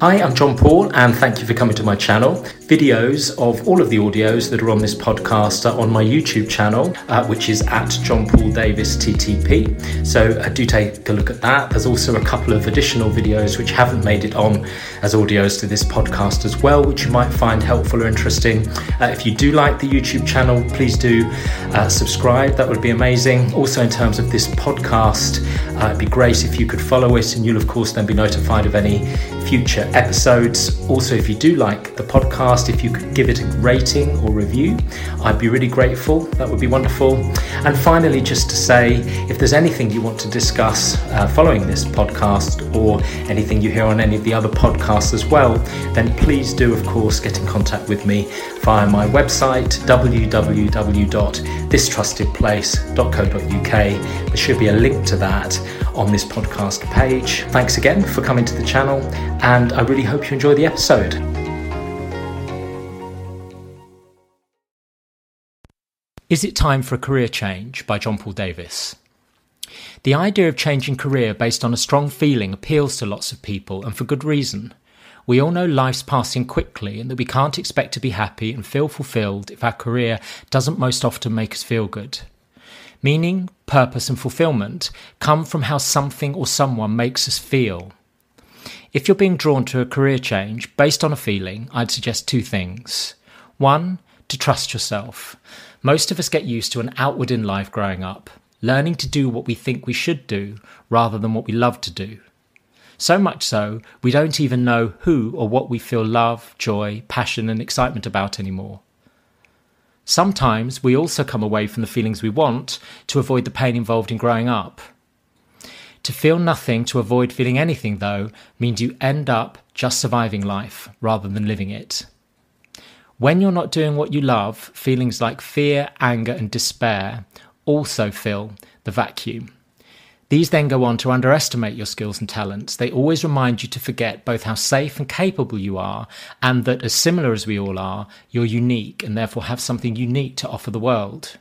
Hi, I'm John Paul, and thank you for coming to my channel. Videos of all of the audios that are on this podcast are on my YouTube channel, uh, which is at John Paul Davis TTP. So uh, do take a look at that. There's also a couple of additional videos which haven't made it on as audios to this podcast as well, which you might find helpful or interesting. Uh, if you do like the YouTube channel, please do uh, subscribe. That would be amazing. Also, in terms of this podcast, uh, it'd be great if you could follow it, and you'll of course then be notified of any future episodes. Also, if you do like the podcast, if you could give it a rating or review, I'd be really grateful. That would be wonderful. And finally, just to say, if there's anything you want to discuss uh, following this podcast or anything you hear on any of the other podcasts as well, then please do, of course, get in contact with me via my website www.thistrustedplace.co.uk. There should be a link to that on this podcast page. Thanks again for coming to the channel, and I really hope you enjoy the episode. Is It Time for a Career Change by John Paul Davis. The idea of changing career based on a strong feeling appeals to lots of people, and for good reason. We all know life's passing quickly and that we can't expect to be happy and feel fulfilled if our career doesn't most often make us feel good. Meaning, purpose, and fulfillment come from how something or someone makes us feel. If you're being drawn to a career change based on a feeling, I'd suggest two things. One, to trust yourself. Most of us get used to an outward in life growing up, learning to do what we think we should do rather than what we love to do. So much so, we don't even know who or what we feel love, joy, passion, and excitement about anymore. Sometimes we also come away from the feelings we want to avoid the pain involved in growing up. To feel nothing to avoid feeling anything, though, means you end up just surviving life rather than living it. When you're not doing what you love, feelings like fear, anger, and despair also fill the vacuum. These then go on to underestimate your skills and talents. They always remind you to forget both how safe and capable you are, and that, as similar as we all are, you're unique and therefore have something unique to offer the world.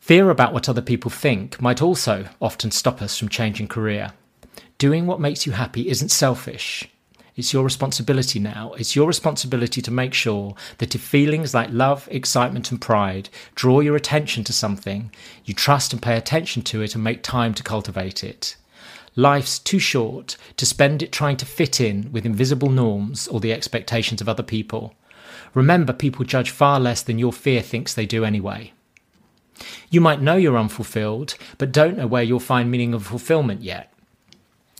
Fear about what other people think might also often stop us from changing career. Doing what makes you happy isn't selfish. It's your responsibility now. It's your responsibility to make sure that if feelings like love, excitement, and pride draw your attention to something, you trust and pay attention to it and make time to cultivate it. Life's too short to spend it trying to fit in with invisible norms or the expectations of other people. Remember, people judge far less than your fear thinks they do anyway. You might know you're unfulfilled, but don't know where you'll find meaning of fulfillment yet.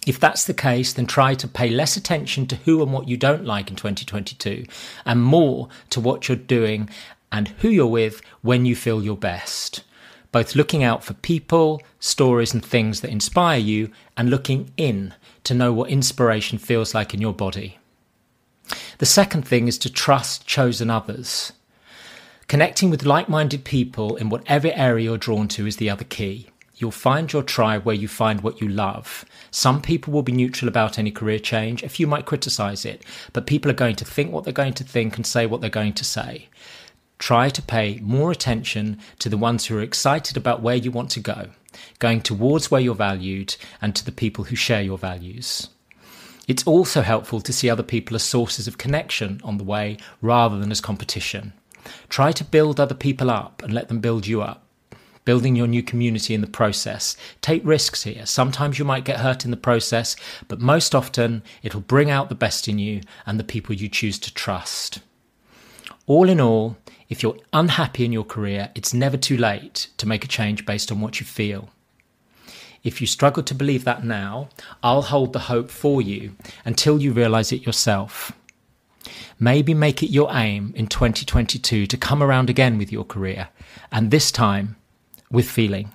If that's the case, then try to pay less attention to who and what you don't like in 2022 and more to what you're doing and who you're with when you feel your best. Both looking out for people, stories, and things that inspire you, and looking in to know what inspiration feels like in your body. The second thing is to trust chosen others. Connecting with like minded people in whatever area you're drawn to is the other key. You'll find your tribe where you find what you love. Some people will be neutral about any career change. A few might criticize it, but people are going to think what they're going to think and say what they're going to say. Try to pay more attention to the ones who are excited about where you want to go, going towards where you're valued, and to the people who share your values. It's also helpful to see other people as sources of connection on the way rather than as competition. Try to build other people up and let them build you up building your new community in the process. Take risks here. Sometimes you might get hurt in the process, but most often it'll bring out the best in you and the people you choose to trust. All in all, if you're unhappy in your career, it's never too late to make a change based on what you feel. If you struggle to believe that now, I'll hold the hope for you until you realize it yourself. Maybe make it your aim in 2022 to come around again with your career, and this time with feeling.